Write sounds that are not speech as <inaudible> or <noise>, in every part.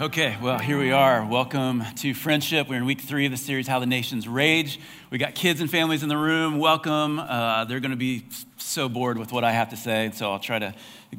Okay, well, here we are. Welcome to Friendship. We're in week three of the series, How the Nations Rage. We got kids and families in the room. Welcome. Uh, they're going to be so bored with what I have to say, so I'll try to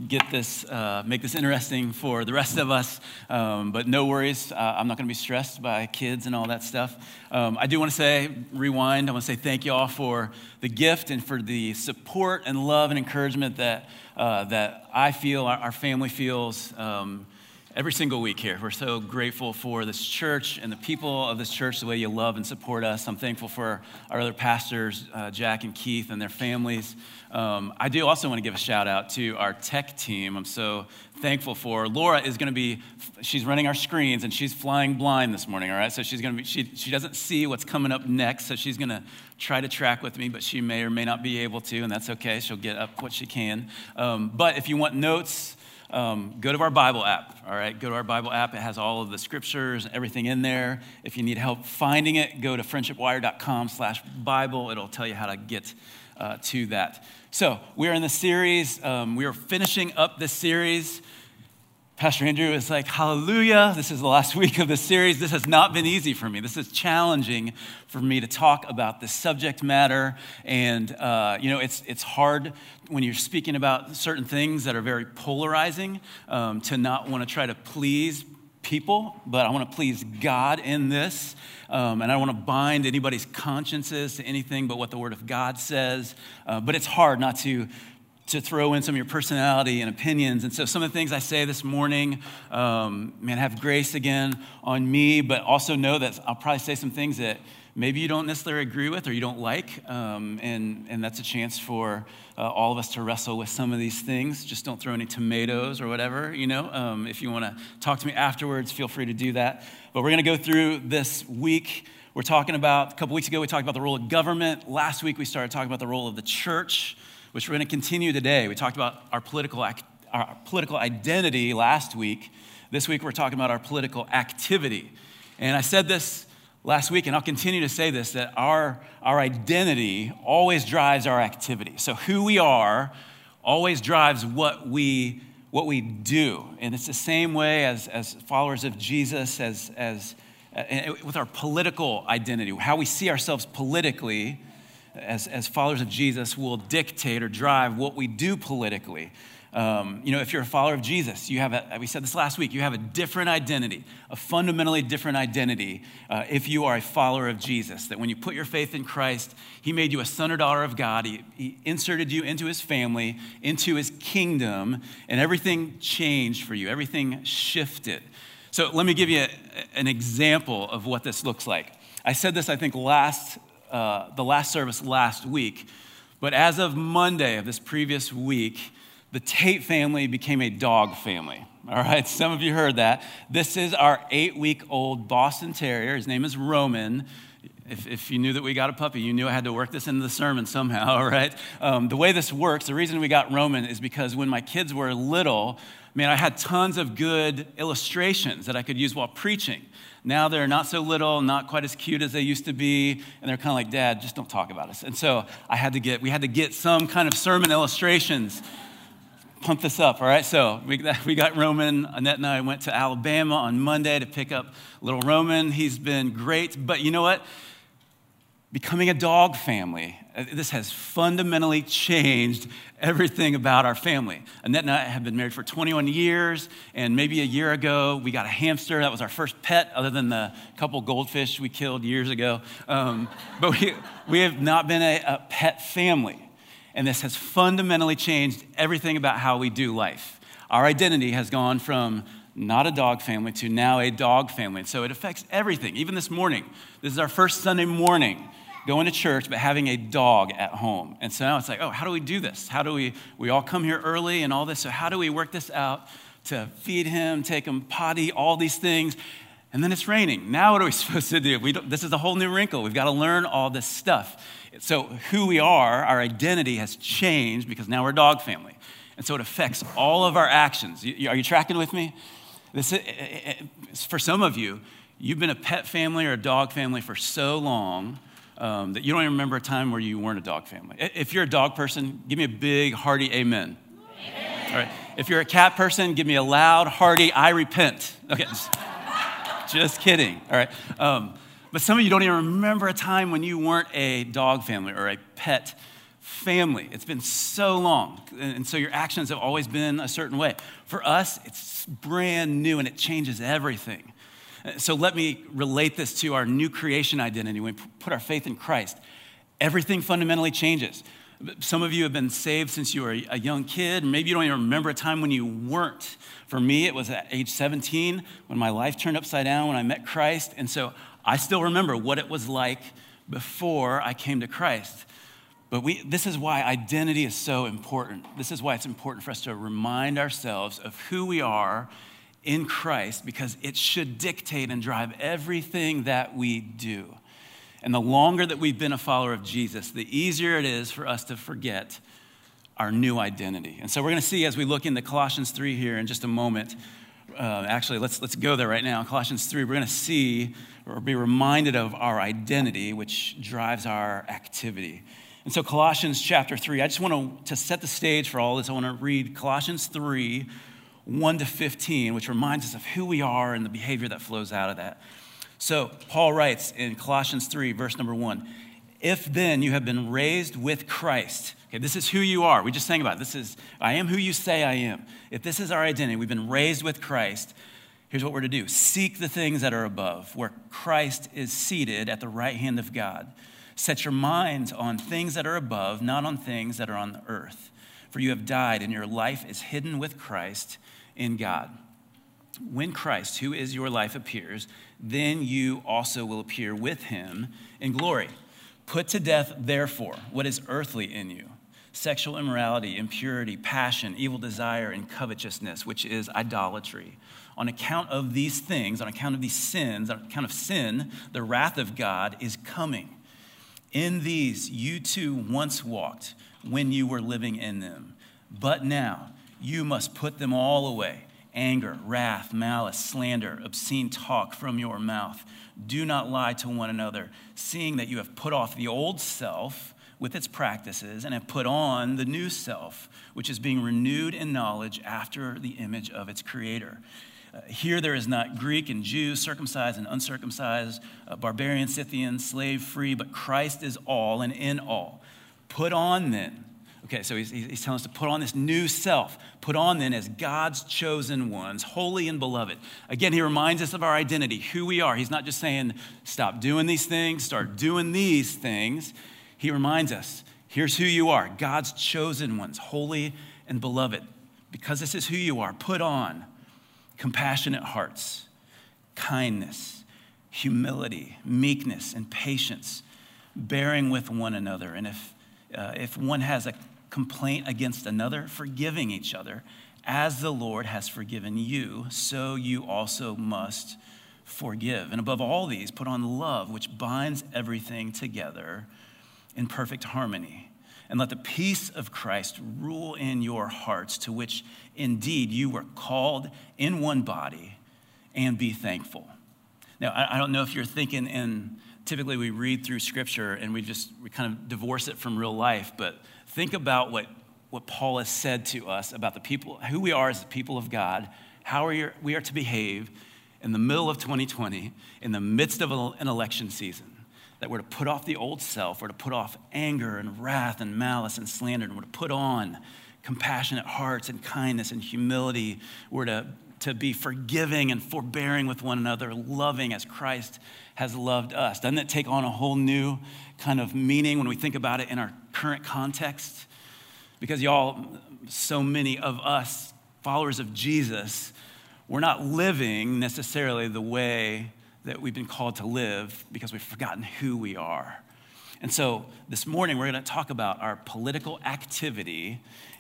get this, uh, make this interesting for the rest of us. Um, but no worries, uh, I'm not going to be stressed by kids and all that stuff. Um, I do want to say, rewind, I want to say thank you all for the gift and for the support and love and encouragement that, uh, that I feel, our, our family feels. Um, every single week here. We're so grateful for this church and the people of this church, the way you love and support us. I'm thankful for our other pastors, uh, Jack and Keith, and their families. Um, I do also want to give a shout out to our tech team. I'm so thankful for. Laura is going to be, she's running our screens and she's flying blind this morning, all right? So she's going to be, she, she doesn't see what's coming up next, so she's going to try to track with me, but she may or may not be able to, and that's okay. She'll get up what she can. Um, but if you want notes, um, go to our Bible app, all right? Go to our Bible app. It has all of the scriptures, everything in there. If you need help finding it, go to friendshipwire.com slash Bible. It'll tell you how to get uh, to that. So we're in the series. Um, we are finishing up this series. Pastor Andrew is like, Hallelujah. This is the last <laughs> week of the series. This has not been easy for me. This is challenging for me to talk about this subject matter. And, uh, you know, it's, it's hard when you're speaking about certain things that are very polarizing um, to not want to try to please people, but I want to please God in this. Um, and I don't want to bind anybody's consciences to anything but what the Word of God says. Uh, but it's hard not to. To throw in some of your personality and opinions. And so, some of the things I say this morning, um, man, have grace again on me, but also know that I'll probably say some things that maybe you don't necessarily agree with or you don't like. Um, and, and that's a chance for uh, all of us to wrestle with some of these things. Just don't throw any tomatoes or whatever, you know. Um, if you want to talk to me afterwards, feel free to do that. But we're going to go through this week. We're talking about, a couple weeks ago, we talked about the role of government. Last week, we started talking about the role of the church, which we're going to continue today. We talked about our political, our political identity last week. This week, we're talking about our political activity. And I said this last week, and I'll continue to say this that our, our identity always drives our activity. So, who we are always drives what we, what we do. And it's the same way as, as followers of Jesus, as, as uh, with our political identity, how we see ourselves politically. As, as followers of Jesus, will dictate or drive what we do politically. Um, you know, if you're a follower of Jesus, you have a, we said this last week, you have a different identity, a fundamentally different identity uh, if you are a follower of Jesus. That when you put your faith in Christ, He made you a son or daughter of God. He, he inserted you into His family, into His kingdom, and everything changed for you, everything shifted. So let me give you a, an example of what this looks like. I said this, I think, last, uh, the last service last week, but as of Monday of this previous week, the Tate family became a dog family. All right, <laughs> some of you heard that. This is our eight week old Boston Terrier. His name is Roman. If, if, you knew that we got a puppy, you knew I had to work this into the sermon somehow, <laughs> all right? Um, the way this works, the reason we got Roman is because when my kids were little, man, I had tons of good illustrations that I could use while preaching. Now they're not so little, not quite as cute as they used to be, and they're kind of like, Dad, just don't talk about us. And so I had to get, we had to get some kind of sermon illustrations pump this up, all right? So we, <laughs> we got Roman. Annette and I went to Alabama on Monday to pick up little Roman. He's been great. But you know what? Becoming a dog family, uh, this has fundamentally changed everything about our family. Annette and I have been married for 21 years, and maybe a year ago we got a hamster. That was our first pet, other than the couple goldfish we killed years ago. Um, but we, we have not been a, a pet family. And this has fundamentally changed everything about how we do life. Our identity has gone from not a dog family to now a dog family. And so it affects everything. Even this morning, this is our first Sunday morning going to church, but having a dog at home. And so now it's like, oh, how do we do this? How do we, we all come here early and all this. So how do we work this out to feed him, take him potty, all these things? And then it's raining. Now what are we <laughs> supposed to do? We this is a whole new wrinkle. We've got to learn all this stuff. So, who we are, our identity has changed because now we're a dog family. And so it affects all of our actions. Are you tracking with me? This, uh, uh, uh, for some of you, you've been a pet family or a dog family for so long um, that you don't even remember a time where you weren't a dog family. If you're a dog person, give me a big, hearty amen. amen. All right. If you're a cat person, give me a loud, hearty, I repent. Okay. <laughs> Just kidding. All right. Um, but some of you don't even remember a time when you weren't a dog family or a pet family. It's been so long. And so your actions have always been a certain way. For us, it's brand new and it changes everything. So let me relate this to our new creation identity. When we put our faith in Christ, everything fundamentally changes. Some of you have been saved since you were a young kid. Maybe you don't even remember a time when you weren't. For me, it was at age 17 when my life turned upside down when I met Christ. And so I still remember what it was like before I came to Christ. But we, this is why identity is so important. This is why it's important for us to remind ourselves of who we are in Christ because it should dictate and drive everything that we do. And the longer that we've been a follower of Jesus, the easier it is for us to forget our new identity. And so we're going to see as we look into Colossians 3 here in just a moment. Uh, actually, let's, let's go there right now. Colossians 3, we're going to see or be reminded of our identity, which drives our activity. And so, Colossians chapter 3, I just want to, to set the stage for all this. I want to read Colossians 3, 1 to 15, which reminds us of who we are and the behavior that flows out of that. So, Paul writes in Colossians 3, verse number 1 If then you have been raised with Christ, okay, this is who you are. We just sang about it. This is, I am who you say I am. If this is our identity, we've been raised with Christ, here's what we're to do seek the things that are above, where Christ is seated at the right hand of God. Set your minds on things that are above, not on things that are on the earth. For you have died, and your life is hidden with Christ in God. When Christ, who is your life, appears, then you also will appear with him in glory. Put to death, therefore, what is earthly in you sexual immorality, impurity, passion, evil desire, and covetousness, which is idolatry. On account of these things, on account of these sins, on account of sin, the wrath of God is coming. In these you too once walked when you were living in them. But now you must put them all away anger, wrath, malice, slander, obscene talk from your mouth. Do not lie to one another, seeing that you have put off the old self with its practices and have put on the new self, which is being renewed in knowledge after the image of its creator. Uh, here there is not Greek and Jew, circumcised and uncircumcised, uh, barbarian, Scythian, slave free, but Christ is all and in all. Put on then. Okay, so he's, he's telling us to put on this new self. Put on then as God's chosen ones, holy and beloved. Again, he reminds us of our identity, who we are. He's not just saying, stop doing these things, start doing these things. He reminds us, here's who you are God's chosen ones, holy and beloved. Because this is who you are, put on compassionate hearts, kindness, humility, meekness, and patience, bearing with one another. And if, uh, if one has a complaint against another, forgiving each other, as the Lord has forgiven you, so you also must forgive. And above all these, put on love, which binds everything together in perfect harmony and let the peace of Christ rule in your hearts, to which indeed you were called in one body, and be thankful. Now, I don't know if you're thinking in typically we read through scripture and we just we kind of divorce it from real life, but think about what, what Paul has said to us about the people, who we are as the people of God, how are, we are to behave in the middle of 2020, in the midst of an election season that we're to put off the old self, we're to put off anger and wrath and malice and slander, and we're to put on compassionate hearts and kindness and humility. We're to, to be forgiving and forbearing with one another, loving as Christ has loved us. Doesn't it take on a whole new kind of meaning when we think about it in our current context? Because, y'all, so many of us, followers of Jesus, we're not living necessarily the way that we've been called to live because we've forgotten who we are. And so this morning, we're going to talk about our political activity,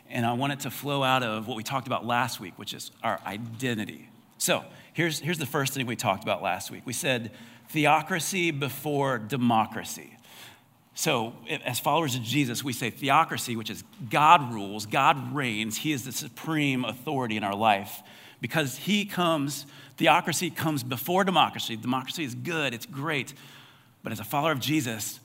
and I want it to flow out of what we talked about last week, which is our identity. So here's, here's the first thing we talked about last week. We said theocracy before democracy. So, as followers of Jesus, we say theocracy, which is God rules, God reigns, He is the supreme authority in our life because He comes Theocracy comes before democracy. Democracy is good, it's great. But as a follower of Jesus,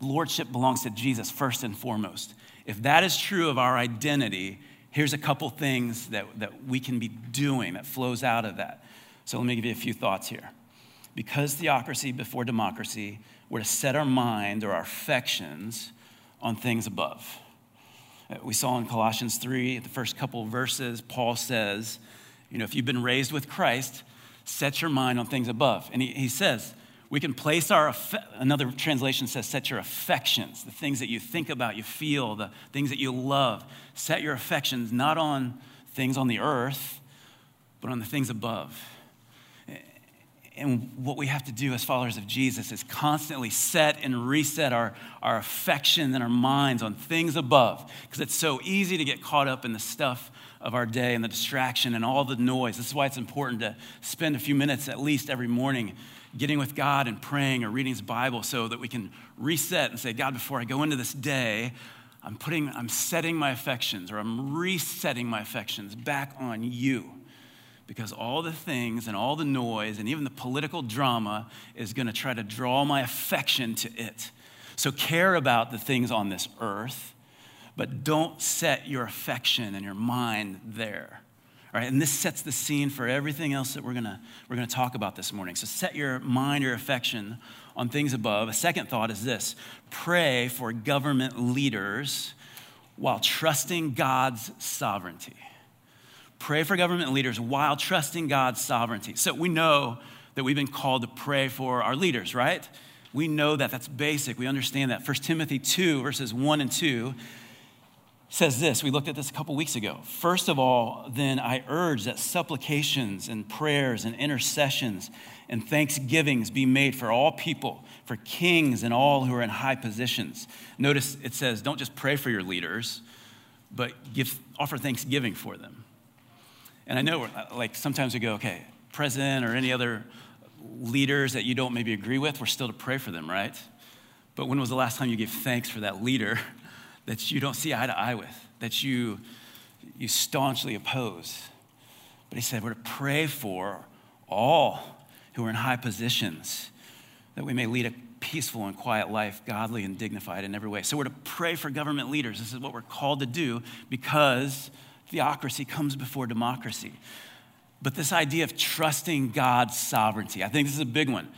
lordship belongs to Jesus first and foremost. If that is true of our identity, here's a couple things that, that we can be doing that flows out of that. So let me give you a few thoughts here. because theocracy before democracy, we're to set our mind or our affections on things above. We saw in Colossians 3, the first couple verses, Paul says, you know, if you've been raised with Christ, set your mind on things above. And he, he says, we can place our, another translation says, set your affections, the things that you think about, you feel, the things that you love. Set your affections not on things on the earth, but on the things above. And what we have to do as followers of Jesus is constantly set and reset our, our affection and our minds on things above. Because it's so easy to get caught up in the stuff of our day and the distraction and all the noise. This is why it's important to spend a few minutes at least every morning getting with God and praying or reading His Bible so that we can reset and say, God, before I go into this day, I'm putting, I'm setting my affections or I'm resetting my affections back on you because all the things and all the noise and even the political drama is going to try to draw my affection to it. So care about the things on this earth, but don't set your affection and your mind there. All right, and this sets the scene for everything else that we're gonna, we're gonna talk about this morning. So set your mind or affection on things above. A second thought is this pray for government leaders while trusting God's sovereignty. Pray for government leaders while trusting God's sovereignty. So we know that we've been called to pray for our leaders, right? We know that. That's basic. We understand that. 1 Timothy 2, verses 1 and 2 says this. We looked at this a couple weeks ago. First of all, then I urge that supplications and prayers and intercessions and thanksgivings be made for all people, for kings and all who are in high positions. Notice it says, don't just pray for your leaders, but give, offer thanksgiving for them. And I know, uh, like, sometimes we go, okay, president or any other leaders that you don't maybe agree with, we're still to pray for them, right? But when was the last time you gave thanks for that leader <laughs> that you don't see eye to eye with, that you, you staunchly oppose? But he said, we're to pray for all who are in high positions, that we may lead a peaceful and quiet life, godly and dignified in every way. So we're to pray for government leaders. This is what we're called to do because theocracy comes before democracy. But this idea of trusting God's sovereignty, I think this is a big one.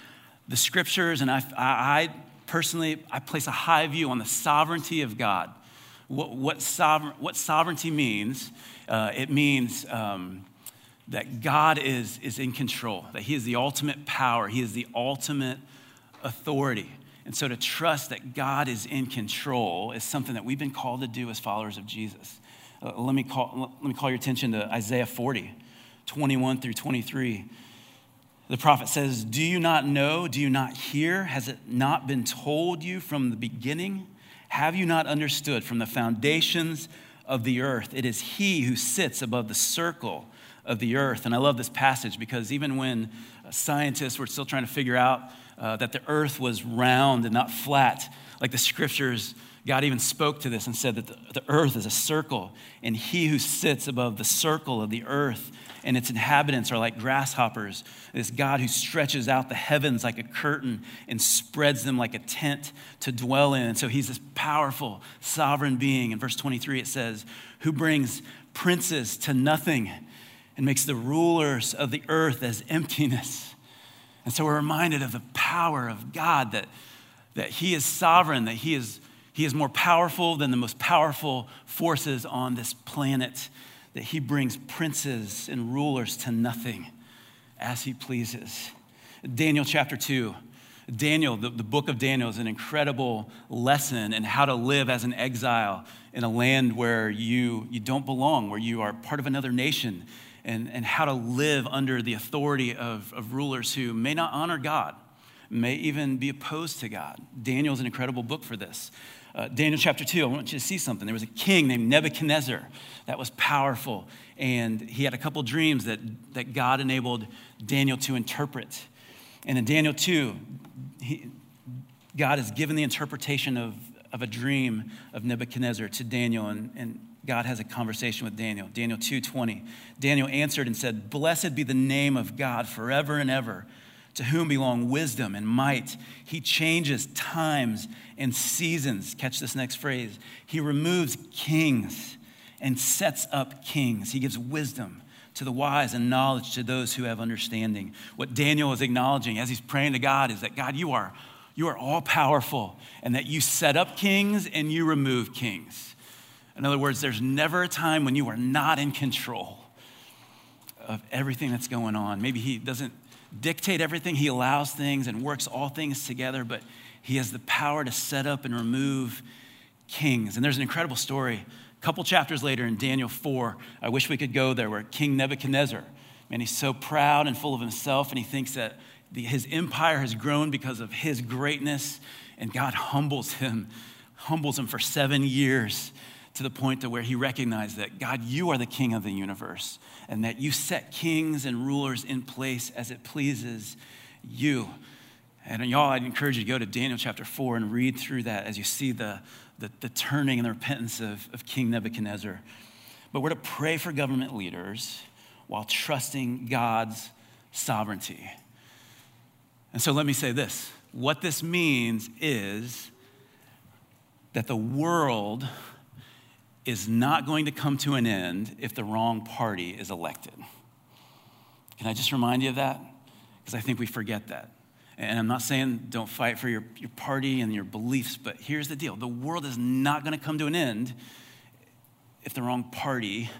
The scriptures, and I, I personally, I place a high view on the sovereignty of God. What, what, sovereign, what sovereignty means, uh, it means um, that God is, is in control, that He is the ultimate power, He is the ultimate authority. And so to trust that God is in control is something that we've been called to do as followers of Jesus. Uh, let, me call, let me call your attention to Isaiah 40, 21 through 23. The prophet says, Do you not know? Do you not hear? Has it not been told you from the beginning? Have you not understood from the foundations of the earth? It is He who sits above the circle of the earth. And I love this passage because even when scientists were still trying to figure out uh, that the earth was round and not flat, like the scriptures God even spoke to this and said that the, the, earth is a circle, and he who sits above the circle of the earth and its inhabitants are like grasshoppers. This God who stretches out the heavens like a curtain and spreads them like a tent to dwell in. And so he's this powerful, sovereign being. In verse 23, it says, Who brings princes to nothing and makes the rulers of the earth as emptiness. And so we're reminded of the power of God that, that he is sovereign, that he is he is more powerful than the most powerful forces on this planet, that he brings princes and rulers to nothing as he pleases. Daniel chapter 2. Daniel, the, the book of Daniel, is an incredible lesson in how to live as an exile in a land where you, you don't belong, where you are part of another nation, and, and how to live under the authority of, of rulers who may not honor God, may even be opposed to God. Daniel is an incredible book for this. Uh, Daniel chapter 2, I want you to see something. There was a king named Nebuchadnezzar that was powerful, and he had a couple dreams that, that God enabled Daniel to interpret. And in Daniel 2, he, God has given the interpretation of, of a dream of Nebuchadnezzar to Daniel, and, and God has a conversation with Daniel. Daniel 2:20. Daniel answered and said, "Blessed be the name of God forever and ever." To whom belong wisdom and might. He changes times and seasons. Catch this next phrase. He removes kings and sets up kings. He gives wisdom to the wise and knowledge to those who have understanding. What Daniel is acknowledging as he's praying to God is that God, you are, you are all powerful and that you set up kings and you remove kings. In other words, there's never a time when you are not in control of everything that's going on. Maybe he doesn't dictate everything, he allows things and works all things together, but he has the power to set up and remove kings. And there's an incredible story a couple chapters later in Daniel 4. I wish we could go there, where King Nebuchadnezzar, man, he's so proud and full of himself, and he thinks that the, his empire has grown because of his greatness, and God humbles him, humbles him for seven years to the point to where he recognized that God, you are the king of the universe, and that you set kings and rulers in place as it pleases you. And y'all, I'd encourage you to go to Daniel chapter 4 and read through that as you see the, the, the turning and the repentance of, of King Nebuchadnezzar. But we're to pray for government leaders while trusting God's sovereignty. And so let me say this what this means is that the world is not going to come to an end if the wrong party is elected. Can I just remind you of that? Because I think we forget that. And I'm not saying don't fight for your, your party and your beliefs, but here's the deal the world is not going to come to an end if the wrong party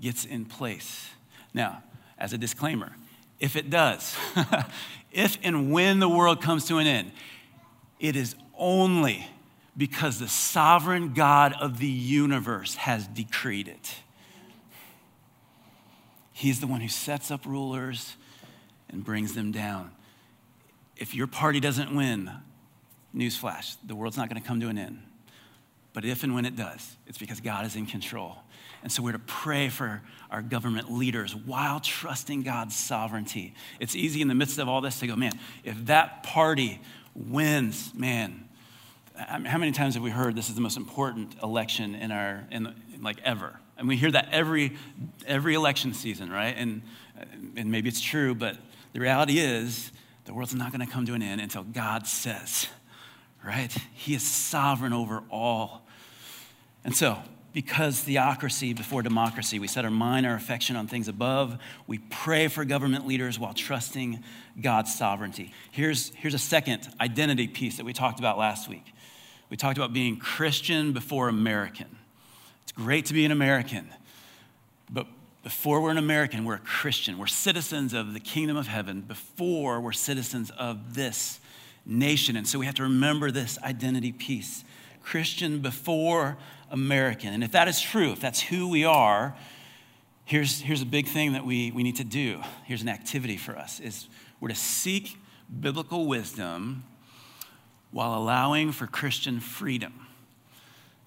gets in place. Now, as a disclaimer, if it does, <laughs> if and when the world comes to an end, it is only because the sovereign God of the universe has decreed it. He's the one who sets up rulers and brings them down if your party doesn't win, newsflash, the world's not going to come to an end. But if and when it does, it's because God is in control. And so we're to pray for our government leaders while trusting God's sovereignty. It's easy in the midst of all this to go, man, if that party wins, man, how many times have we heard this is the most important election in our, in, like ever? And we hear that every, every election season, right? And, and maybe it's true, but the reality is the world's not going to come to an end until God says, right? He is sovereign over all. And so, because theocracy before democracy, we set our mind, our affection on things above. We pray for government leaders while trusting God's sovereignty. Here's, here's a second identity piece that we talked about last week. We talked about being Christian before American. It's great to be an American, but before we're an American, we're a Christian. We're citizens of the kingdom of heaven before we're citizens of this nation. And so we have to remember this identity piece Christian before American. And if that is true, if that's who we are, here's, here's a big thing that we, we need to do. Here's an activity for us is we're to seek biblical wisdom while allowing for Christian freedom.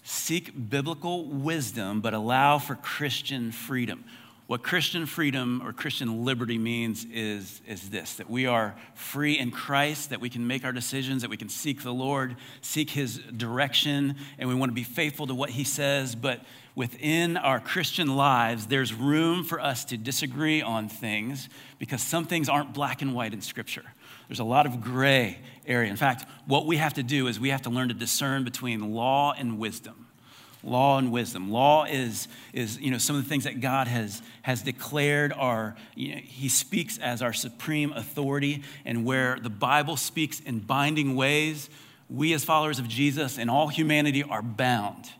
Seek biblical wisdom, but allow for Christian freedom. What Christian freedom or Christian liberty means is, is this that we are free in Christ, that we can make our decisions, that we can seek the Lord, seek His direction, and we want to be faithful to what He says. But within our Christian lives, there's room for us to disagree on things because some things aren't black and white in Scripture. There's a lot of gray area. In fact, what we have to do is we have to learn to discern between law and wisdom law and wisdom. Law is, is you know, some of the things that God has, has declared are, you know, He speaks as our supreme authority, and where the Bible speaks in binding ways, we as followers of Jesus and all humanity are bound.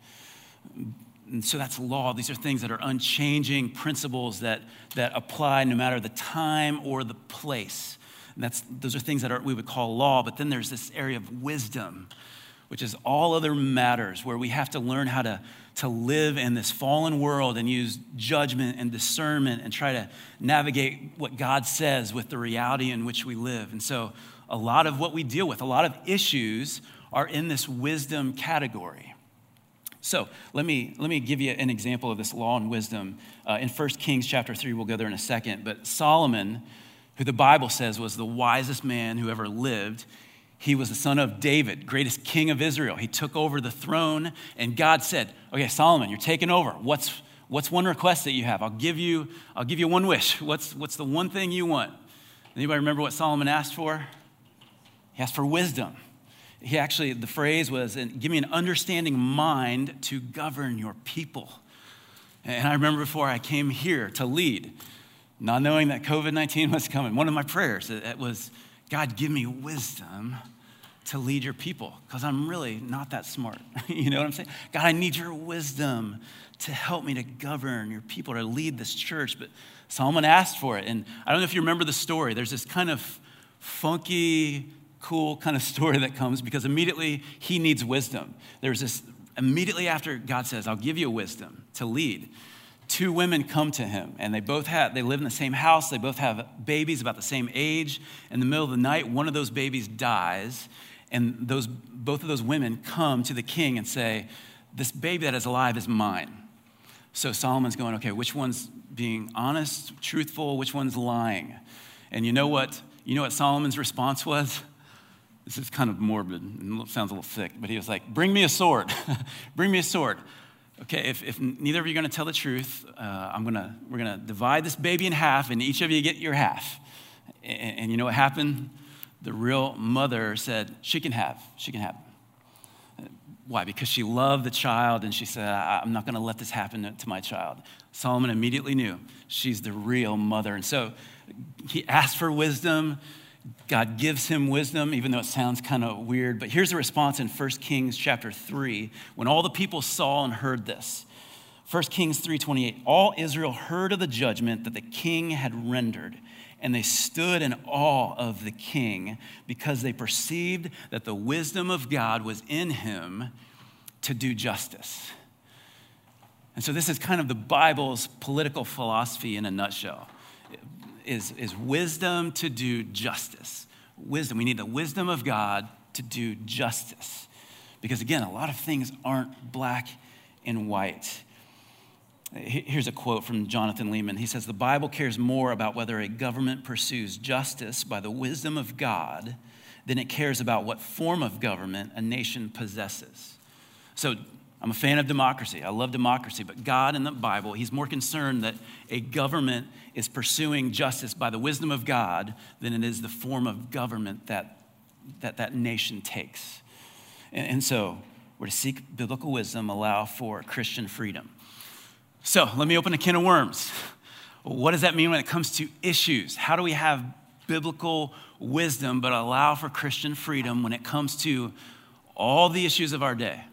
And so that's law. These are things that are unchanging principles that, that apply no matter the time or the place. And that's, those are things that are, we would call law, but then there's this area of wisdom which is all other matters, where we have to learn how to, to live in this fallen world and use judgment and discernment and try to navigate what God says with the reality in which we live. And so, a lot of what we deal with, a lot of issues, are in this wisdom category. So let me, let me give you an example of this law and wisdom. Uh, in 1 Kings chapter 3, we'll go there in a second. But Solomon, who the Bible says was the wisest man who ever lived, he was the son of David, greatest king of Israel. He took over the throne, and God said, Okay, Solomon, you're taking over. What's, what's one request that you have? I'll give you, I'll give you one wish. What's, what's the one thing you want? Anybody remember what Solomon asked for? He asked for wisdom. He actually, the phrase was, give me an understanding mind to govern your people. And I remember before I came here to lead, not knowing that COVID 19 was coming. One of my prayers it was, God, give me wisdom to lead your people because I'm really not that smart. <laughs> you know what I'm saying? God, I need your wisdom to help me to govern your people, to lead this church. But Solomon asked for it. And I don't know if you remember the story. There's this kind of funky, cool kind of <laughs> story that comes because immediately he needs wisdom. There's this, immediately after God says, I'll give you wisdom to lead, two women come to him and they both have, they live in the same house. They both have babies about the same age. In the middle of the night, one of those babies dies. And those, both of those women come to the king and say, This baby that is alive is mine. So Solomon's going, Okay, which one's being honest, truthful, which one's lying? And you know what? You know what Solomon's response was? This is kind of morbid and sounds a little sick, but he was like, Bring me a sword. <laughs> Bring me a sword. Okay, if, if neither of you are going to tell the truth, uh, I'm gonna, we're going to divide this baby in half, and each of you get your half. And, and you know what happened? the real mother said, She can have, she can have. Why? Because she loved the child and she said, I'm not going to let this happen to my child. Solomon immediately knew she's the real mother. And so he asked for wisdom. God gives him wisdom, even though it sounds kind of weird. But here's the response in 1 Kings chapter 3 when all the people saw and heard this. 1 Kings 3:28 All Israel heard of the judgment that the king had rendered and they stood in awe of the king because they perceived that the wisdom of God was in him to do justice. And so this is kind of the Bible's political philosophy in a nutshell. Is, is wisdom to do justice. Wisdom. We need the wisdom of God to do justice. Because again, a lot of things aren't black and white. Here's a quote from Jonathan Leeman. He says, The Bible cares more about whether a government pursues justice by the wisdom of God than it cares about what form of government a nation possesses. So I'm a fan of democracy. I love democracy. But God in the Bible, He's more concerned that a government is pursuing justice by the wisdom of God than it is the form of government that that, that nation takes. And, and so we're to seek biblical wisdom, allow for Christian freedom. So let me open a can of worms. What does that mean when it comes to issues? How do we have biblical wisdom but allow for Christian freedom when it comes to all the issues of our day,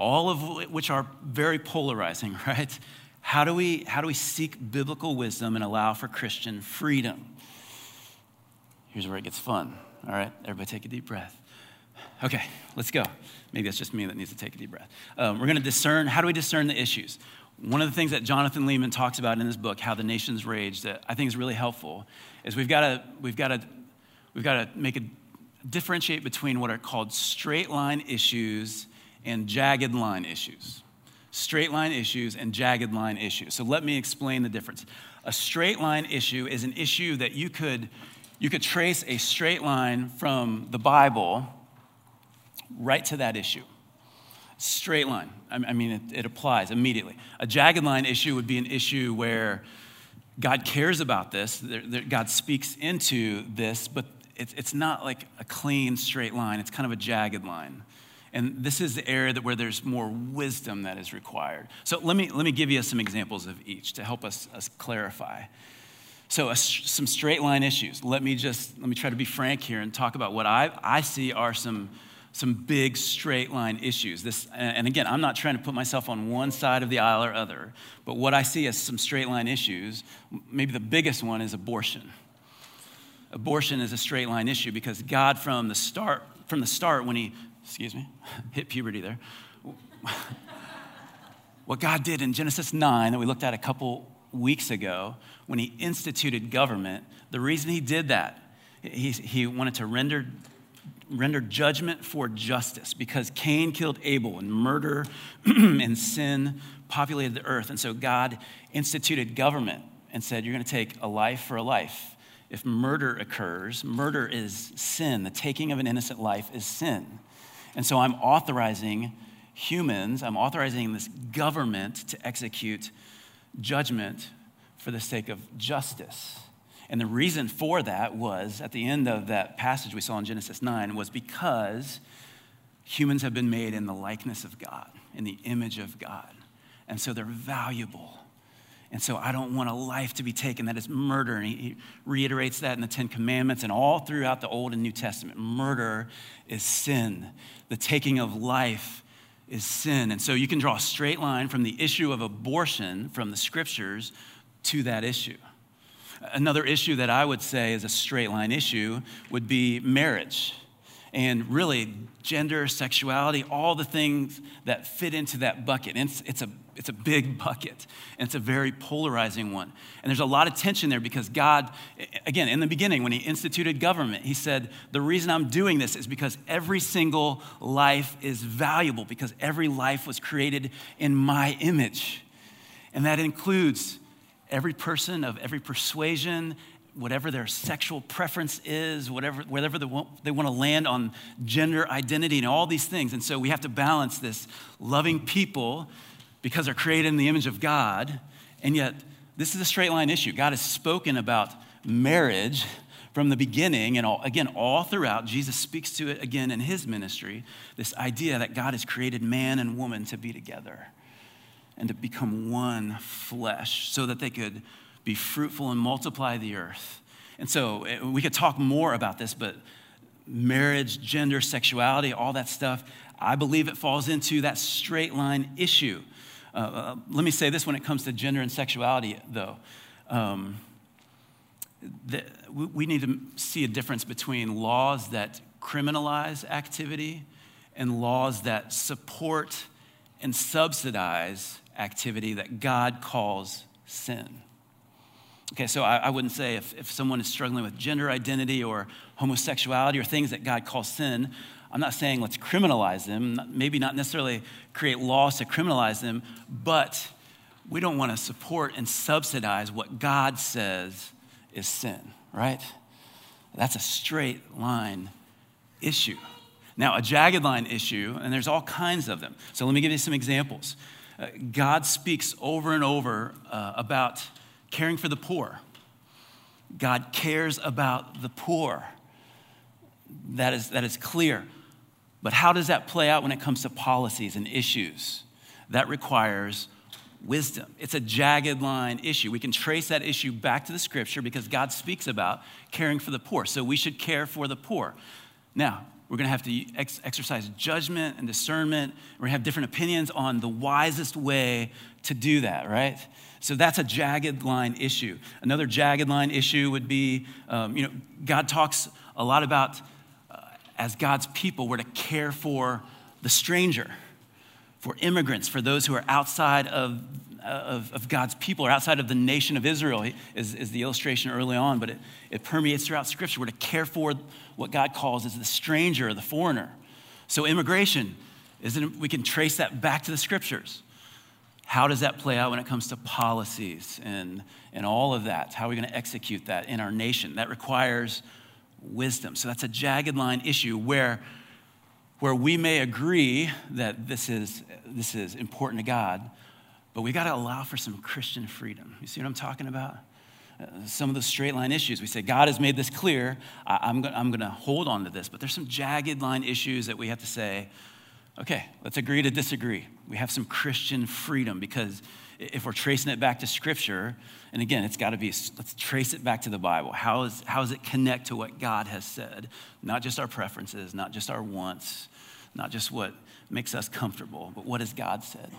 all of which are very polarizing, <laughs> right? How do we, how do we seek biblical wisdom and allow for Christian freedom? Here's where it gets fun. All right, everybody take a deep breath. Okay, let's go. Maybe that's just me that needs to take a deep breath. Um, we're going to discern. How do we discern the issues? One of the things that Jonathan Leeman talks about in his book, How the Nations Rage, that I think is really helpful, is we've got to, we've got to, we've got to make a differentiate between what are called straight line issues and jagged line issues. Straight line issues and jagged line issues. So let me explain the difference. A straight line issue is an issue that you could, you could trace a straight line from the Bible right to that issue. Straight line. I mean, it, it applies immediately. A jagged line issue would be an issue where God cares about this, God speaks into this, but it's, it's not like a clean straight line. It's kind of a jagged line. And this is the area that where there's more wisdom that is required. So let me, let me give you some examples of each to help us, us clarify. So a, some straight line issues. Let me just, let me try to be frank here and talk about what I, I see are some some big straight line issues. This, and again, I'm not trying to put myself on one side of the aisle or other, but what I see as some straight line issues, maybe the biggest one is abortion. Abortion is a straight line issue because God, from the start, from the start, when He, excuse me, <laughs> hit puberty there, <laughs> what God did in Genesis 9 that we looked at a couple weeks ago, when He instituted government, the reason He did that, he, he wanted to render rendered judgment for justice because Cain killed Abel and murder <clears throat> and sin populated the earth. And so God instituted government and said, You're going to take a life for a life. If murder occurs, murder is sin. The taking of an innocent life is sin. And so I'm authorizing humans, I'm authorizing this government to execute judgment for the sake of justice. And the reason for that was, at the end of that passage we saw in Genesis 9, was because humans have been made in the likeness of God, in the image of God. And so they're valuable. And so I don't want a life to be taken that is murder. And he reiterates that in the Ten Commandments and all throughout the Old and New Testament. Murder is sin. The taking of life is sin. And so you can draw a straight line from the issue of abortion from the scriptures to that issue. Another issue that I would say is a straight line issue would be marriage and really gender, sexuality, all the things that fit into that bucket. It's, it's, a, it's a big <laughs> bucket, and it's a very polarizing one. And there's a lot of tension there because God, again, in the beginning, when He instituted government, He said, The reason I'm doing this is because every single life is valuable, because every life was created in my image. And that includes every person of every persuasion, whatever their sexual preference is, whatever, whatever they want, they want to land on gender identity and all these things. And so we have to balance this loving people because they're created in the image of God. And yet, this is a straight line issue. God has spoken about marriage from the beginning, and all, again, all throughout, Jesus speaks to it again in his ministry this idea that God has created man and woman to be together and to become one flesh so that they could be fruitful and multiply the earth. And so eh, we could talk more about this, but marriage, gender, sexuality, all that stuff, I believe it falls into that straight line issue. Uh, uh, let me say this when it comes to gender and sexuality, though. Um, the, we need to see a difference between laws that criminalize activity and laws that support and subsidize activity that God calls sin. Okay, so I, I, wouldn't say if, if someone is struggling with gender identity or homosexuality or things that God calls sin, I'm not saying let's criminalize them, maybe not necessarily create laws to criminalize them, but we don't want to support and subsidize what God says is sin, right? That's a straight line issue. Now, a jagged line issue, and there's all kinds of them. So let me give you some examples. Uh, God speaks over and over uh, about caring for the poor. God cares about the poor. That is, that is clear. But how does that play out when it comes to policies and issues? That requires wisdom. It's a jagged line issue. We can trace that issue back to the scripture because God speaks about caring for the poor. So we should care for the poor. Now, we're going to have to ex- exercise judgment and discernment. We're going to have different opinions on the wisest way to do that, right? So that's a jagged line issue. Another jagged line issue would be, um, you know, God talks a lot about, as God's people, we're to care for the stranger, for immigrants, for those who are outside of, uh, of, of, God's people or outside of the nation of Israel, is, is the illustration early on, but it, it permeates throughout Scripture. We're to care for what God calls as the stranger, or the foreigner. So immigration, isn't we can trace that back to the Scriptures. How does that play out when it comes to policies and, and all of that? How are we going to execute that in our nation? That requires wisdom. So that's a jagged line issue where, where we may agree that this is, this is important to God, but we got to allow for some Christian freedom. You see what I'm talking about? Uh, some of the straight line issues. We say, God has made this clear. I, am I'm going to hold on to this. But there's some jagged line issues that we have to say, okay, let's agree to disagree. We have some Christian freedom because if we're tracing it back to Scripture, and again, it's got to be, let's trace it back to the Bible. How, is, how does it connect to what God has said? Not just our preferences, not just our wants, not just what makes us comfortable, but what has God said?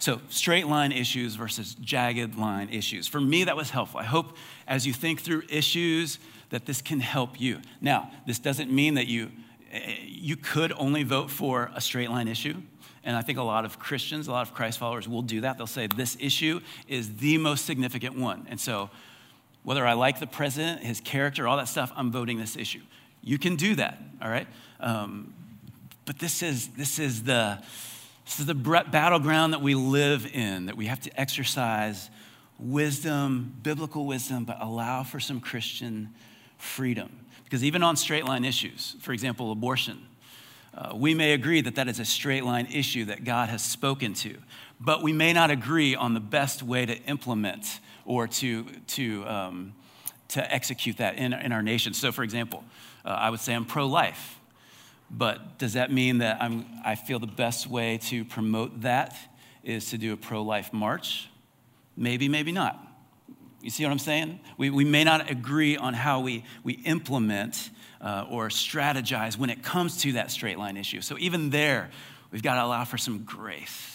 So, straight line issues versus jagged line issues. For me, that was helpful. I hope as you think through issues that this can help you. Now, this doesn't mean that you eh, you could only vote for a straight line issue. And I think a lot of Christians, a lot of Christ followers will do that. They'll say, this issue is the most significant one. And so, whether I like the president, his character, all that stuff, I'm voting this issue. You can do that, all right? Um, but this is, this is the, this is the battleground that we live in, that we have to exercise wisdom, biblical wisdom, but allow for some Christian freedom. Because even on straight line issues, for example, abortion, uh, we may agree that that is a straight line issue that God has spoken to, but we may not agree on the best way to implement or to, to, um, to execute that in, in our nation. So, for example, uh, I would say I'm pro life, but does that mean that I'm, I feel the best way to promote that is to do a pro life march? Maybe, maybe not. You see what I'm saying? We, we may not agree on how we, we implement uh, or strategize when it comes to that straight line issue. So even there, we've got to allow for some grace.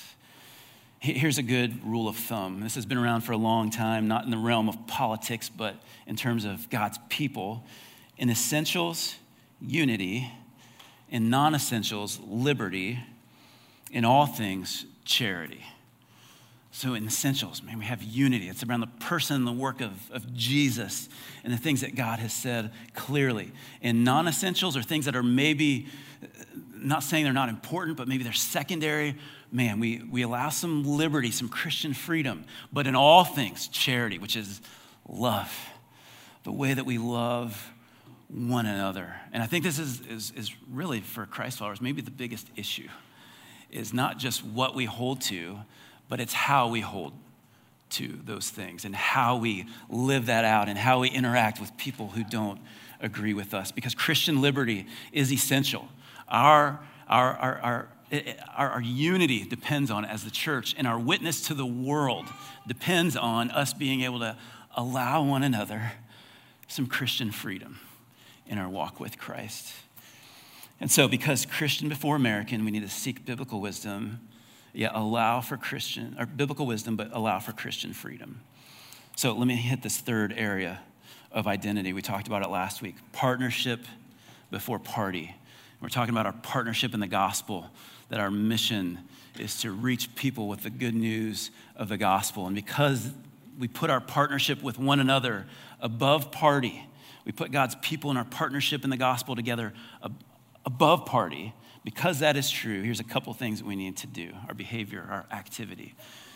Here's a good rule of thumb. This has been around for a long time, not in the realm of politics, but in terms of God's people. In essentials, unity. In non essentials, liberty. In all things, charity. So, in essentials, man, we have unity. It's around the person and the work of, of Jesus and the things that God has said clearly. In non essentials, or things that are maybe not saying they're not important, but maybe they're secondary, man, we, we allow some liberty, some Christian freedom. But in all things, charity, which is love, the way that we love one another. And I think this is, is, is really, for Christ followers, maybe the biggest issue is not just what we hold to but it's how we hold to those things and how we live that out and how we interact with people who don't agree with us. Because Christian liberty is essential. Our, our, our, our, our, our unity depends on, as the church, and our witness to the world depends on us being able to allow one another some Christian freedom in our walk with Christ. And so, because Christian before American, we need to seek biblical wisdom yet allow for Christian, or biblical wisdom, but allow for Christian freedom. So let me hit this third area of identity. We talked about it last week partnership before party. We're talking about our partnership in the gospel, that our mission is to reach people with the good news of the gospel. And because we put our partnership with one another above party, we put God's people and our partnership in the gospel together above party, because that is true, here's a couple things that we need to do our behavior, our activity.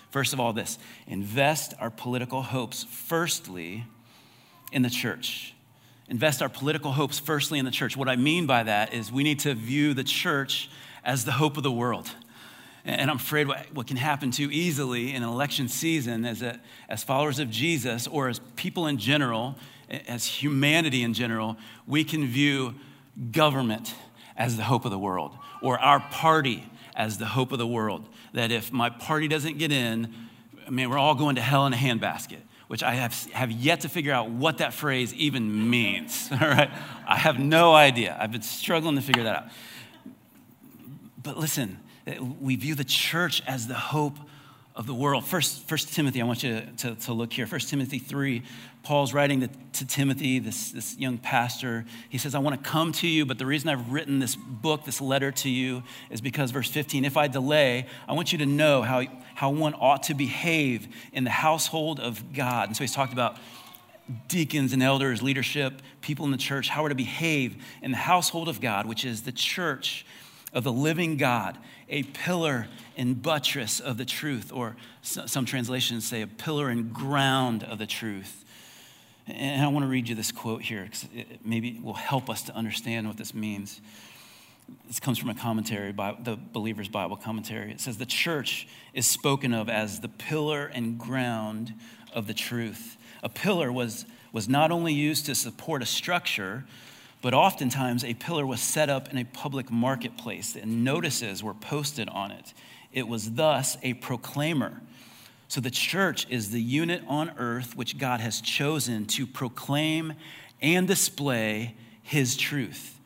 First of all, this invest our political hopes firstly in the church. Invest our political hopes firstly in the church. What I mean by that is we need to view the church as the hope of the world. And I'm afraid what, can happen too easily in an election season is that as followers of Jesus or as people in general, as humanity in general, we can view government as the hope of the world, or our party as the hope of the world. That if my party doesn't get in, I mean, we're all going to hell in a handbasket, which I have, have yet to figure out what that phrase even means. <laughs> All right? I have no idea. I've been struggling to figure that out. But listen, we view the church as the hope of the world. First, First Timothy, I want you to, to look here. First Timothy 3, Paul's writing to, to Timothy, this, this young pastor. He says, I want to come to you, but the reason I've written this book, this letter to you, is because, verse 15, if I delay, I want you to know how, how one ought to behave in the household of God. And so he's talked about deacons and elders, leadership, people in the church, how we're to behave in the household of God, which is the church of the living God, a pillar and buttress of the truth, or some translations say a pillar and ground of the truth. And I want to read you this quote here because it maybe will help us to understand what this means. This comes from a commentary, by the Believer's Bible commentary. It says, The church is spoken of as the pillar and ground of the truth. A pillar was, was not only used to support a structure, but oftentimes a pillar was set up in a public marketplace and notices were posted on it. It was thus a proclaimer. So the church is the unit on earth which God has chosen to proclaim and display his truth.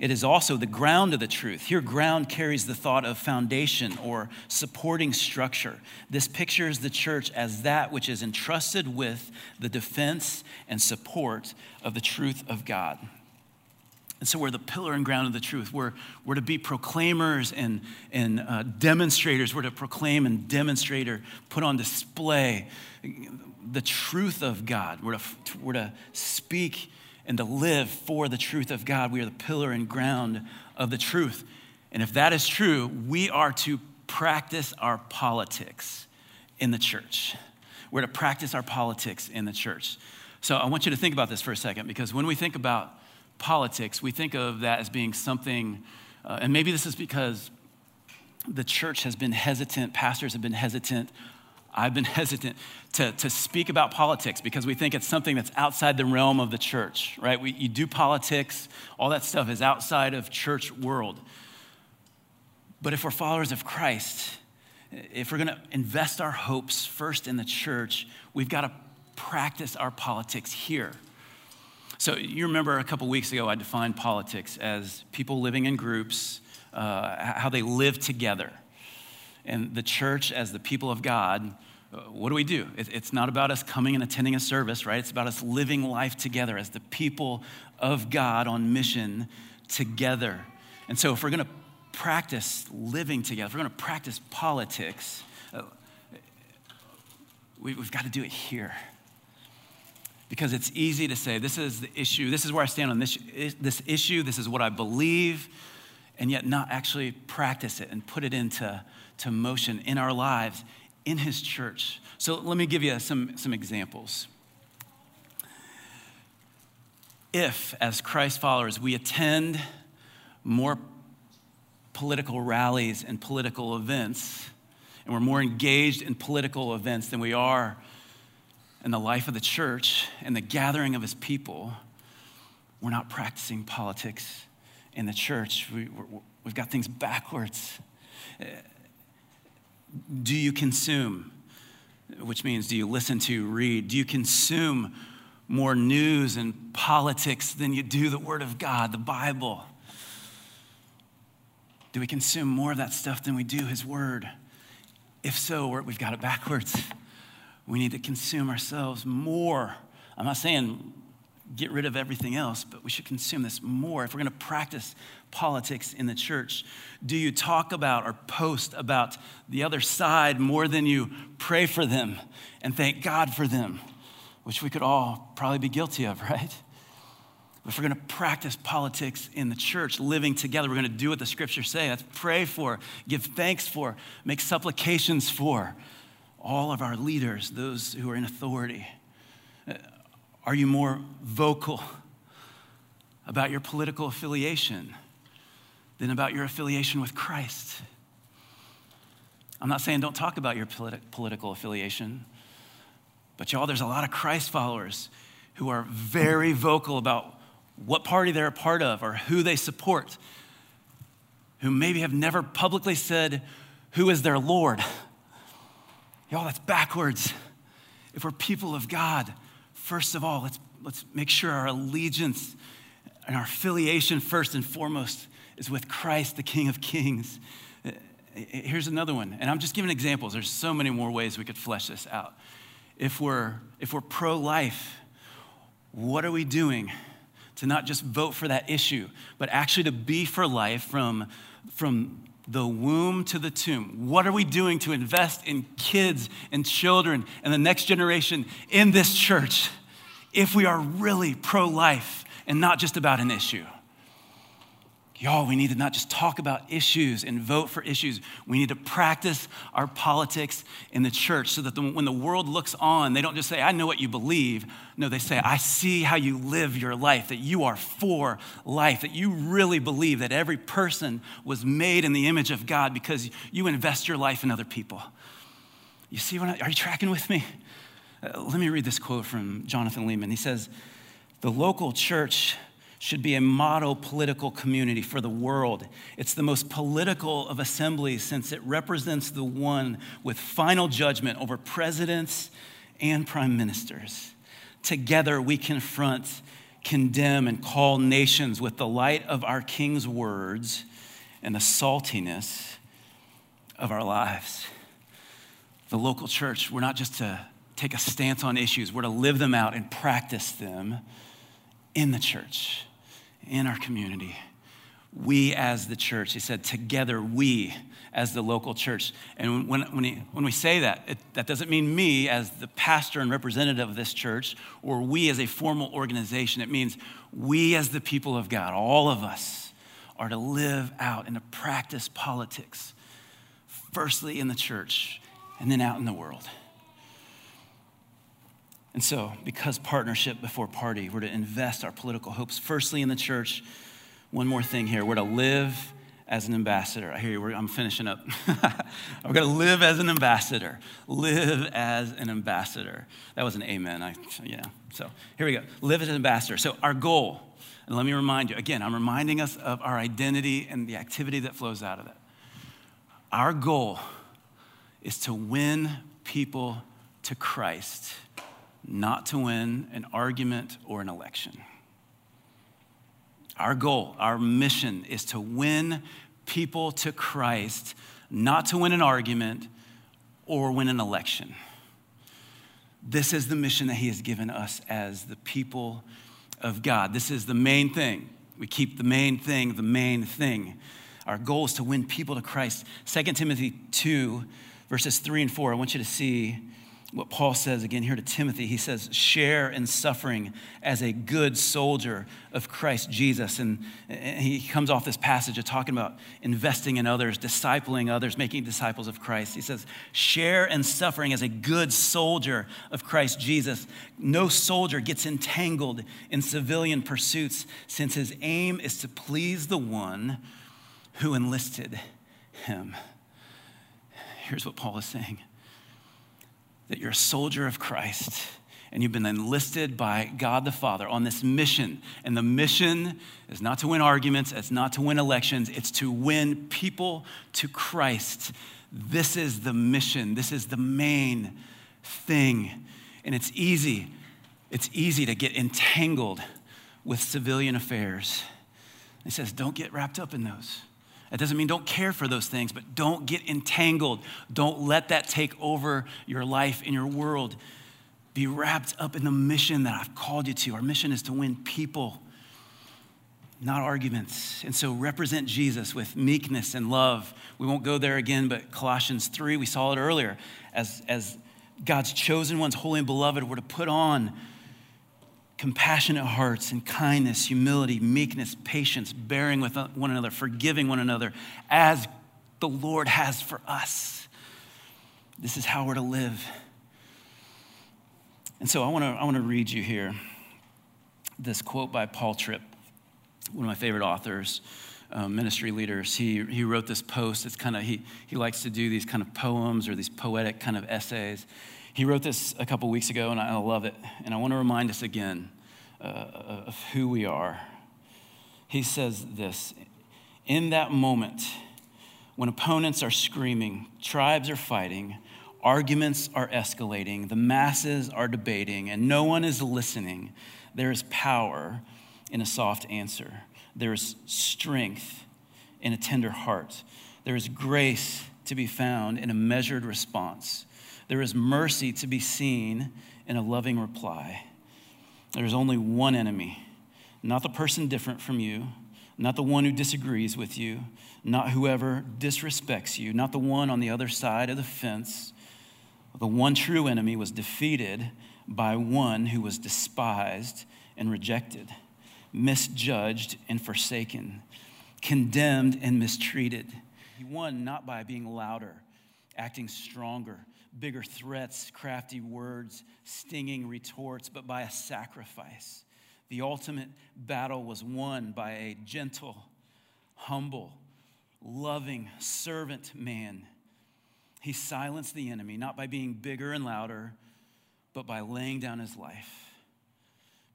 It is also the ground of the truth. Here, ground carries the thought of foundation or supporting structure. This pictures the church as that which is entrusted with the defense and support of the truth of God. And so we're the pillar and ground of the truth. We're, we're to be proclaimers and, and uh, demonstrators. We're to proclaim and demonstrate or put on display the truth of God. We're to, we're to speak and to live for the truth of God. We are the pillar and ground of the truth. And if that is true, we are to practice our politics in the church. We're to practice our politics in the church. So I want you to think about this for a second because when we think about politics, we think of that as being something, uh, and maybe this is because the church has been hesitant, pastors have been hesitant, I've been <laughs> hesitant to, to speak about politics because we think it's something that's outside the realm of the church, right? We, you do politics, all that stuff is outside of church world. But if we're followers of Christ, if we're going to invest our hopes first in the church, we've got to practice our politics here. So, you remember a couple weeks ago, I defined politics as people living in groups, uh, how they live together. And the church, as the people of God, uh, what do we do? It's not about us coming and attending a service, right? It's about us living life together as the people of God on mission together. And so, if we're going to practice living together, if we're going to practice politics, uh, we've got to do it here because it's easy to say, this is the issue, this is where I stand on this, this issue, this is what I believe, and yet not actually practice it and put it into to motion in our lives in His church. So let me give you some, some examples. If, as Christ followers, we attend more political rallies and political events, and we're more engaged in political events than we are in the life of the church and the gathering of his people, we're not practicing politics in the church. We, have got things backwards. Uh, do you consume? Which means, do you listen to, read? Do you consume more news and politics than you do the Word of God, the Bible? Do we consume more of that stuff than we do His Word? If so, we've got it backwards. We need to consume ourselves more. I'm not saying get rid of everything else, but we should consume this more if we're going to practice politics in the church. Do you talk about or post about the other side more than you pray for them and thank God for them, which we could all probably be guilty of, <laughs> right? If we're going to practice politics in the church, living together, we're going to do what the scriptures say. That's pray for, give thanks for, make supplications for all of our leaders, those who are in authority? Uh, are you more vocal about your political affiliation than about your affiliation with Christ? I'm not saying don't talk about your politi- political affiliation, but y'all, there's a lot of Christ followers who are very vocal about what party they're a part of or who they support, who maybe have never publicly said who is their Lord. Y'all, that's backwards. If we're people of God, first of all, let's, let's make sure our allegiance and our affiliation, first and foremost, is with Christ, the King of Kings. Here's another one, and I'm just giving examples. There's so many more ways we could flesh this out. If we're, if we're pro life, what are we doing to not just vote for that issue, but actually to be for life from, from the womb to the tomb. What are we doing to invest in kids and children and the next generation in this church if we are really pro life and not just about an issue? Y'all, we need to not just talk about issues and vote for issues. We need to practice our politics in the church so that the, when the world looks on, they don't just say, I know what you believe. No, they say, I see how you live your life, that you are for life, that you really believe that every person was made in the image of God because you invest your life in other people. You see what I, are you tracking with me? Uh, let me read this quote from Jonathan Leeman. He says, The local church should be a model political community for the world. It's the most political of assemblies since it represents the one with final judgment over presidents and prime ministers. Together, we confront, condemn, and call nations with the light of our King's words and the saltiness of our lives. The local church, we're not just to take a stance on issues, we're to live them out and practice them in the church in our community. We as the church, he said, together we as the local church. And when, when, he, when we say that, it, that doesn't mean me as the pastor and representative of this church or we as a formal organization. It means we as the people of God, all of us, are to live out and to practice politics, firstly in the church and then out in the world. And so, because partnership before party, we're to invest our political hopes firstly in the church. One more thing here we're to live as an ambassador. I hear you, I'm finishing up. <laughs> we're going to live as an ambassador. Live as an ambassador. That was an amen. I, yeah. So here we go. Live as an ambassador. So, our goal, and let me remind you again, I'm reminding us of our identity and the activity that flows out of it. Our goal is to win people to Christ, not to win an argument or an election. Our goal, our mission is to win people to Christ, not to win an argument or win an election. This is the mission that He has given us as the people of God. This is the main thing. We keep the main thing the main thing. Our goal is to win people to Christ. 2 Timothy 2, verses 3 and 4. I want you to see what Paul says again here to Timothy. He says, share in suffering as a good soldier of Christ Jesus. And he comes off this passage of talking about investing in others, discipling others, making disciples of Christ. He says, share in suffering as a good soldier of Christ Jesus. No soldier gets entangled in civilian pursuits since his aim is to please the one who enlisted him. Here's what Paul is saying that you're a soldier of Christ and you've been enlisted by God the Father on this mission. And the mission is not to win arguments, it's not to win elections, it's to win people to Christ. This is the mission, this is the main thing. And it's easy, it's easy to get entangled with civilian affairs. He says, don't get wrapped up in those. That doesn't mean don't care for those things, but don't get entangled. Don't let that take over your life and your world. Be wrapped up in the mission that I've called you to. Our mission is to win people, not arguments. And so represent Jesus with meekness and love. We won't go there again, but Colossians 3, we saw it earlier. As, as God's chosen ones, holy and beloved, were to put on compassionate hearts and kindness, humility, meekness, patience, bearing with one another, forgiving one another, as the Lord has for us. This is how we're to live. And so I want to I want to read you here this quote by Paul Tripp, one of my favorite authors, um, ministry leaders. He, he wrote this post. It's kind of, he, he likes to do these kind of poems or these poetic kind of essays. He wrote this a couple weeks ago, and I love it. And I want to remind us again uh, of who we are. He says this In that moment, when opponents are screaming, tribes are fighting, arguments are escalating, the masses are debating, and no one is listening, there is power in a soft answer. There is strength in a tender heart. There is grace to be found in a measured response. There is mercy to be seen in a loving reply. There's only one enemy, not the person different from you, not the one who disagrees with you, not whoever disrespects you, not the one on the other side of the fence. The one true enemy was defeated by one who was despised and rejected, misjudged and forsaken, condemned and mistreated. He won not by being louder, acting stronger, bigger threats, crafty words, stinging retorts, but by a sacrifice. The ultimate battle was won by a gentle, humble, loving servant man. He silenced the enemy, not by being bigger and louder, but by laying down his life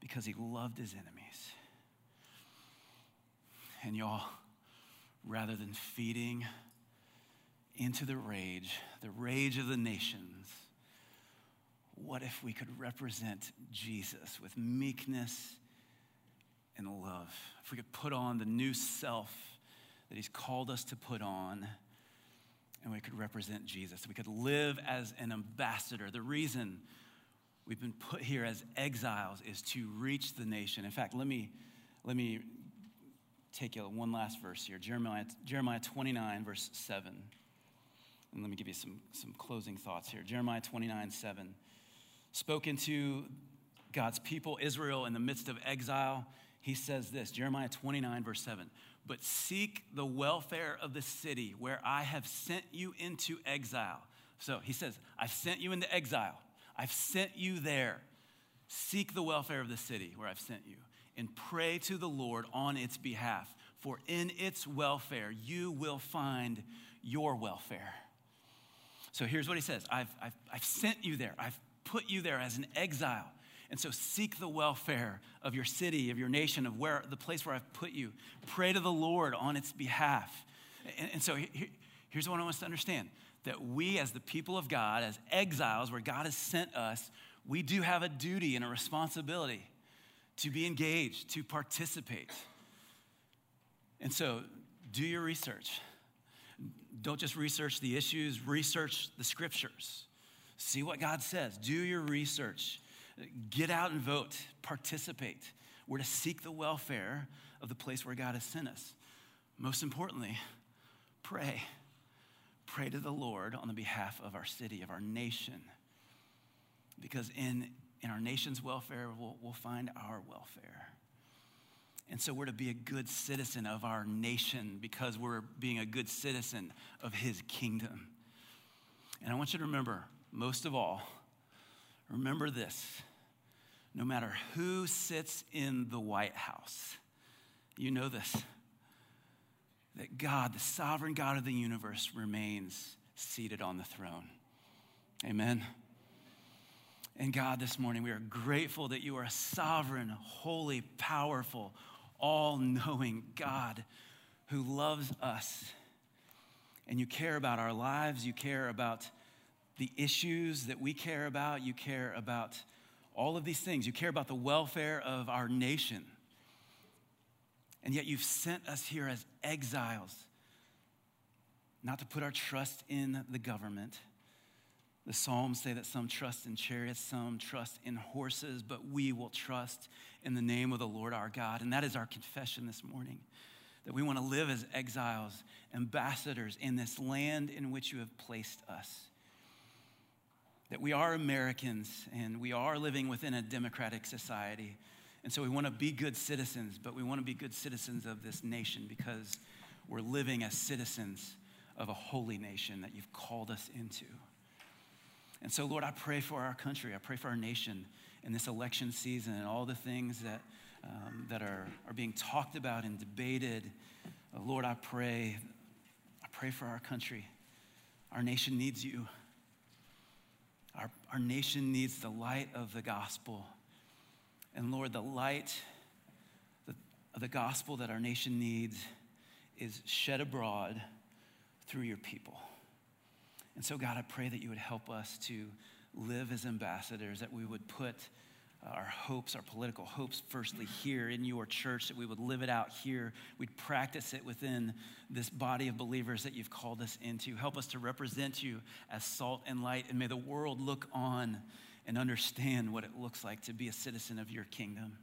because he loved his enemies. And y'all, rather than feeding into the rage, the rage of the nations, what if we could represent Jesus with meekness and love? If we could put on the new self that he's called us to put on, and we could represent Jesus. We could live as an ambassador. The reason we've been put here as exiles is to reach the nation. In fact, let me, let me take you one last verse here Jeremiah, Jeremiah 29, verse 7. And let me give you some, some closing thoughts here. Jeremiah 29 7. Spoken to God's people, Israel, in the midst of exile, he says this Jeremiah 29, verse 7. But seek the welfare of the city where I have sent you into exile. So he says, I've sent you into exile. I've sent you there. Seek the welfare of the city where I've sent you and pray to the Lord on its behalf. For in its welfare, you will find your welfare. So here's what he says I've, I've, I've sent you there, I've put you there as an exile. And so seek the welfare of your city, of your nation, of where the place where I've put you. Pray to the Lord on its behalf. And, and so here, here's what I want us to understand that we, as the people of God, as exiles where God has sent us, we do have a duty and a responsibility to be engaged, to participate. And so, do your research. Don't just research the issues, research the scriptures. See what God says. Do your research. Get out and vote, participate. We're to seek the welfare of the place where God has sent us. Most importantly, pray. Pray to the Lord on the behalf of our city, of our nation. Because in, in our nation's welfare, we'll, we'll find our welfare. And so we're to be a good citizen of our nation because we're being a good citizen of his kingdom. And I want you to remember, most of all, remember this no matter who sits in the White House, you know this that God, the sovereign God of the universe, remains seated on the throne. Amen. And God, this morning, we are grateful that you are a sovereign, holy, powerful, all knowing God who loves us. And you care about our lives, you care about the issues that we care about, you care about all of these things, you care about the welfare of our nation. And yet you've sent us here as exiles, not to put our trust in the government the Psalms say that some trust in chariots, some trust in horses, but we will trust in the name of the Lord our God. And that is our confession this morning that we want to live as exiles, ambassadors in this land in which you have placed us. That we are Americans and we are living within a democratic society. And so we want to be good citizens, but we want to be good citizens of this nation because we're living as citizens of a holy nation that you've called us into. And so, Lord, I pray for our country. I pray for our nation in this election season and all the things that, um, that are, are being talked about and debated. Uh, Lord, I pray, I pray for our country. Our nation needs you. Our, our nation needs the light of the gospel. And Lord, the light of the gospel that our nation needs is shed abroad through your people. And so, God, I pray that you would help us to live as ambassadors, that we would put our hopes, our political hopes, firstly here in your church, that we would live it out here. We'd practice it within this body of believers that you've called us into. Help us to represent you as salt and light, and may the world look on and understand what it looks like to be a citizen of your kingdom.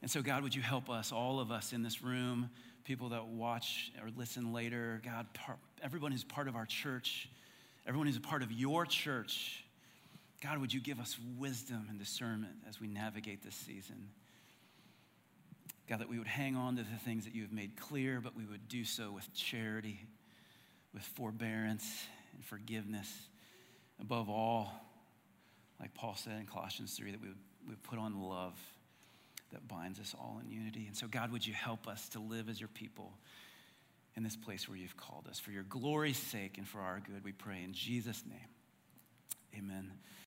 And so, God, would you help us, all of us in this room, people that watch or listen later, God, everyone who's part of our church, everyone who's a part of your church, God, would you give us wisdom and discernment as we navigate this season? God, that we would hang on to the things that you have made clear, but we would do so with charity, with forbearance and forgiveness. Above all, like Paul said in Colossians 3, that we would, we would put on love that binds us all in unity. And so, God, would you help us to live as your people in this place where you've called us? For your glory's sake and for our good, we pray in Jesus' name. Amen.